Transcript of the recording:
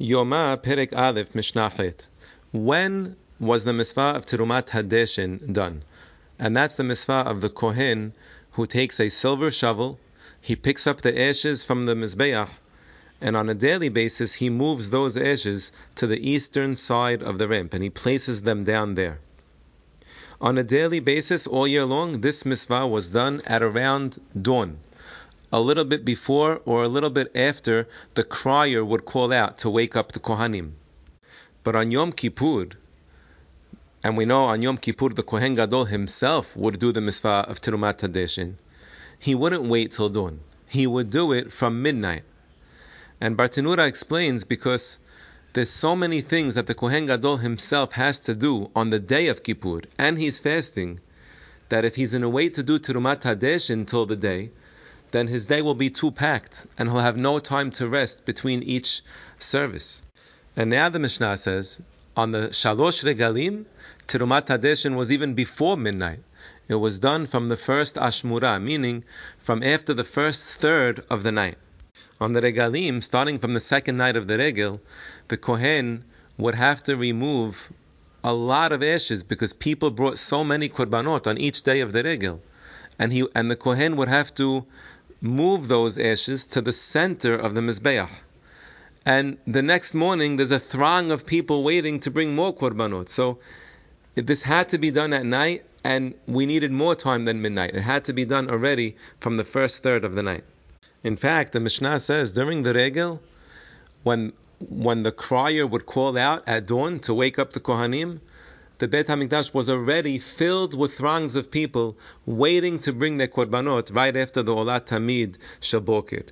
Yoma Perek Aleph Mishnah Chet. When was the mitzvah of Terumat Hadeshen done? And that's the mitzvah of the Kohen who takes a silver shovel, he picks up the ashes from the Mizbeach, and on a daily basis he moves those ashes to the eastern side of the ramp and he places them down there. On a daily basis, all year long, this mitzvah was done at around dawn a little bit before or a little bit after the crier would call out to wake up the Kohanim. But on Yom Kippur, and we know on Yom Kippur the Kohen Gadol himself would do the mitzvah of Terumat Hadeshen, he wouldn't wait till dawn. He would do it from midnight. And Bartenura explains because there's so many things that the Kohen Gadol himself has to do on the day of Kippur, and he's fasting, that if he's in a way to do Terumat Hadeshen until the day, then his day will be too packed and he'll have no time to rest between each service. And now the Mishnah says, on the Shalosh Regalim, Terumat Hadeshen was even before midnight. It was done from the first Ashmura, meaning from after the first third of the night. On the Regalim, starting from the second night of the Regel, the Kohen would have to remove a lot of ashes because people brought so many korbanot on each day of the Regel. And he and the Kohen would have to move those ashes to the center of the Mizbeach. And the next morning, there's a throng of people waiting to bring more korbanot. So this had to be done at night, and we needed more time than midnight. It had to be done already from the first third of the night. In fact, the Mishnah says during the regel, when when the crier would call out at dawn to wake up the Kohanim, the Beit HaMikdash was already filled with throngs of people waiting to bring their korbanot right after the Olat Tamid Shabokir.